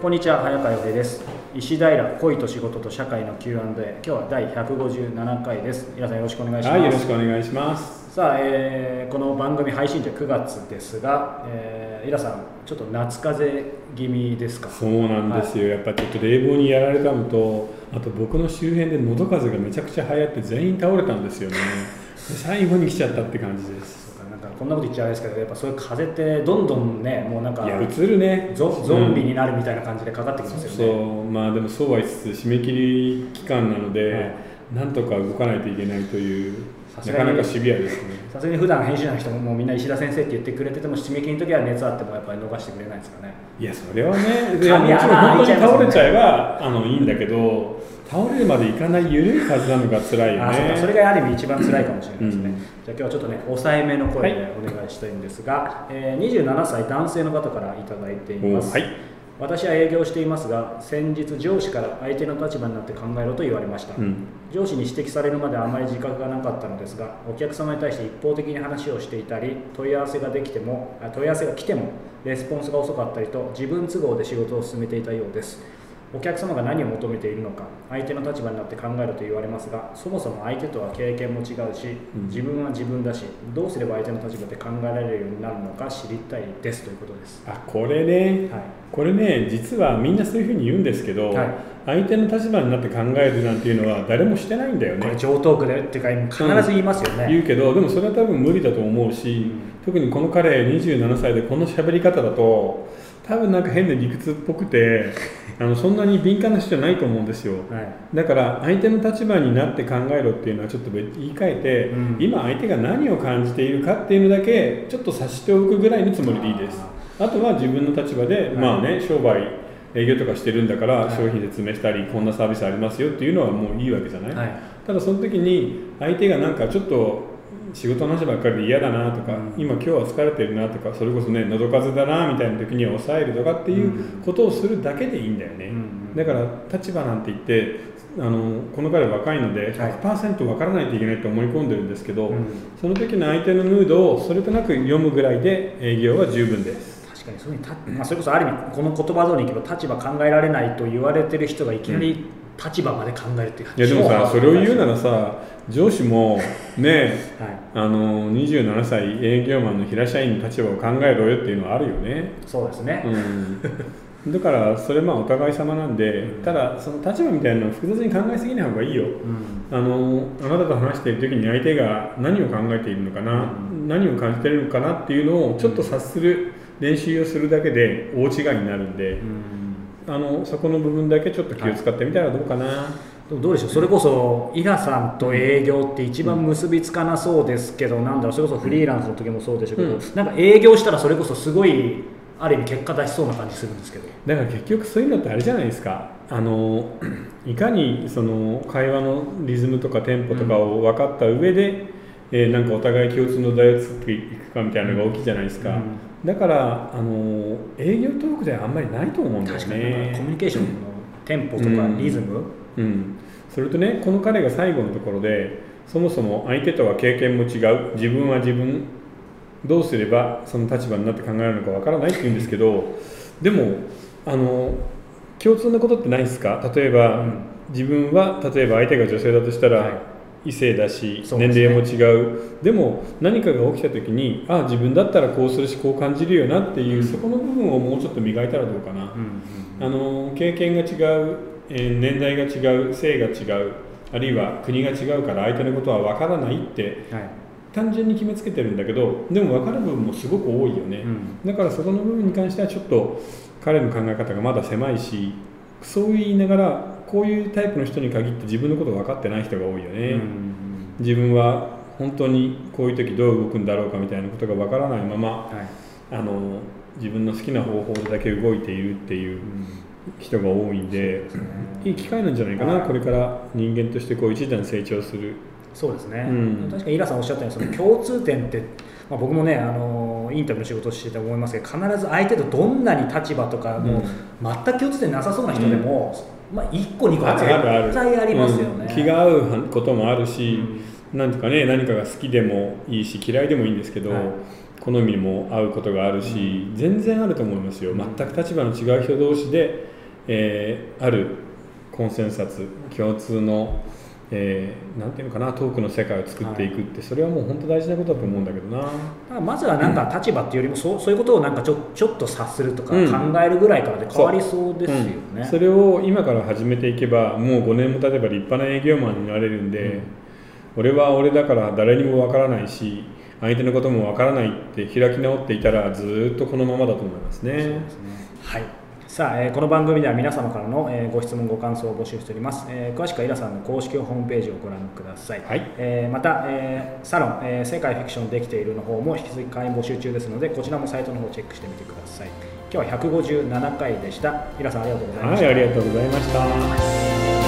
こんにちは早川洋平です。石平恋と仕事と社会の Q&A 今日は第157回です。皆さんよろしくお願いします。はい、よろしくお願いします。さあ、えーこの番組配信日は9月ですが、えー、イラさんちょっと夏風邪気味ですか？そうなんですよ、やっぱちょっと冷房にやられたのと、あと僕の周辺で喉風邪がめちゃくちゃ流行って全員倒れたんですよね。で最後に来ちゃったって感じです。なんかこんなこと言っちゃあれですけどやっぱそういう風邪ってどんどんねもうなんかいや、映るね。ゾゾンビにななるみたいな感じでかかってきますよね、そう、まあでもそうは言いつつ、締め切り期間なので、はいなんとか動かないといけないという、なかなかシビアですね。さすがに普段編集者の人ももうみんな石田先生って言ってくれてても締め切りの時は熱あってもやっぱり逃してくれないですかねいや、それはね、もちろん穴本当に倒れちゃえばあのいいんだけど、倒れるまでいかない緩い風なのが辛いよね。それがある意味一番辛いかもしれないですね、うん。じゃあ今日はちょっとね抑えめの声でお願いしたいんですが、えー27歳男性の方からいただいています、はい。私は営業していますが先日上司から相手の立場になって考えろと言われました、うん。上司に指摘されるまであまり自覚がなかったのですがお客様に対して一方的に話をしていたり問い合わせができてもあ問い合わせが来てもレスポンスが遅かったりと自分都合で仕事を進めていたようですお客様が何を求めているのか相手の立場になって考えると言われますがそもそも相手とは経験も違うしうん。自分は自分だしどうすれば相手の立場で考えられるようになるのか知りたいですということです。あこれね、はい。これね実はみんなそういうふうに言うんですけど、はい。相手の立場になって考えるなんていうのは誰もしてないんだよこれね上トークでっていうか必ず言いますよね、言うけどでもそれは多分無理だと思うし、特にこの彼27歳でこの喋り方だと多分なんか変な理屈っぽくて あのそんなに敏感な人じゃないと思うんですよ。はい。だから相手の立場になって考えろっていうのはちょっと別言い換えて、うん。今相手が何を感じているかっていうのだけちょっと察しておくぐらいのつもりでいいです。あとは自分の立場で、まあね商売営業とかしてるんだから、はい。商品説明したりこんなサービスありますよっていうのはもういいわけじゃない、はい。ただその時に相手がなんかちょっと仕事の話ばっかりで嫌だなとか、うん。今今日は疲れてるなとかそれこそね喉風邪だなみたいな時には抑えるとかっていうことをするだけでいいんだよね、うんだから立場なんて言ってあのこの彼若いので100%分からないといけないと思い込んでるんですけど、うん。その時の相手のムードをそれとなく読むぐらいで営業は十分です。確かにそういうふうにた、まあ、それこそある意味この言葉通りにいけば立場考えられないと言われてる人がいきなり立場まで考えるっていういやでも超さそれを言うならさ上司も ねはい。あの27歳営業マンの平社員の立場を考えろよっていうのはあるよね、そうですね、うん、だからそれまあお互い様なんでただその立場みたいなのを複雑に考えすぎない方がいいよ。うん。あのあなたと話している時に相手が何を考えているのかな、う何を感じているのかなっていうのをちょっと察する練習をするだけで大違いになるんで、うんあのそこの部分だけちょっと気を使ってみたらどうかな、でもどうでしょう。それこそイラさんと営業って一番結びつかなそうですけど、なんだろう。それこそフリーランスの時もそうでしょうけど、うん。なんか営業したらそれこそすごいある意味結果出しそうな感じするんですけど。だから結局そういうのってあれじゃないですか。あの いかにその会話のリズムとかテンポとかを分かった上で、えーなんかお互い共通の題を作っていくかみたいなのが大きいじゃないですか、うん。だからあの営業トークではあんまりないと思うんだよ確かに。なんかコミュねニケーションのテンポとかリズム、うん、それとねこの彼が最後のところでそもそも相手とは経験も違う。自分は自分。どうすればその立場になって考えるのかわからないって言うんですけど でもあの共通なことってないですか？例えば、うん。自分は例えば相手が女性だとしたら、はい異性だし、年齢も違う。でも何かが起きた時にあ自分だったらこうするしこう感じるよなっていう、そこの部分をもうちょっと磨いたらどうかな、うんあの経験が違う、えー年代が違う性が違うあるいは国が違うから相手のことは分からないってはい。単純に決めつけてるんだけどでも分かる部分もすごく多いよね、うん。だからそこの部分に関してはちょっと彼の考え方がまだ狭いしそう言いながらこういうタイプの人に限って自分のこと分かってない人が多いよね、うん。自分は本当にこういう時どう動くんだろうかみたいなことが分からないままはい。あの自分の好きな方法でだけ動いているっていう人が多いんで、いい機会なんじゃないかな、これから人間としてこう一段成長する。そうですね、うん。確かにイラさんおっしゃったようにその共通点って、まあ、僕もねあのインタビューの仕事をしてて思いますけど必ず相手とどんなに立場とかもう全く共通点なさそうな人でも、まあ、1個2個は絶対ありますよね、うん。気が合うこともあるし、なんとかね何かが好きでもいいし嫌いでもいいんですけど、はい。好みも合うことがあるし、全然あると思いますよ。全く立場の違う人同士でえーあるコンセンサス共通の、えーなんていうのかなトークの世界を作っていくって、それはもう本当大事なことだと思うんだけどな。だからまずはなんか立場っていうよりもそうそういうことをなんかちょちょっと察するとかうん。考えるぐらいからで変わりそうですよね。うん。それを今から始めていけばもう5年も経てば立派な営業マンになれるんで、うん。俺は俺だから誰にもわからないし相手のこともわからないって開き直っていたらずーっとこのままだと思いますね。すね。はいさあ、えーこの番組では皆様からの、えーご質問ご感想を募集しております、えー詳しくはイラさんの公式ホームページをご覧ください、はい。えーまた、えーサロン、えー世界フィクションできているの方も引き続き会員募集中ですのでこちらもサイトの方チェックしてみてください。今日は157回でした。イラさんありがとうございまはい、した、ありがとうございました。「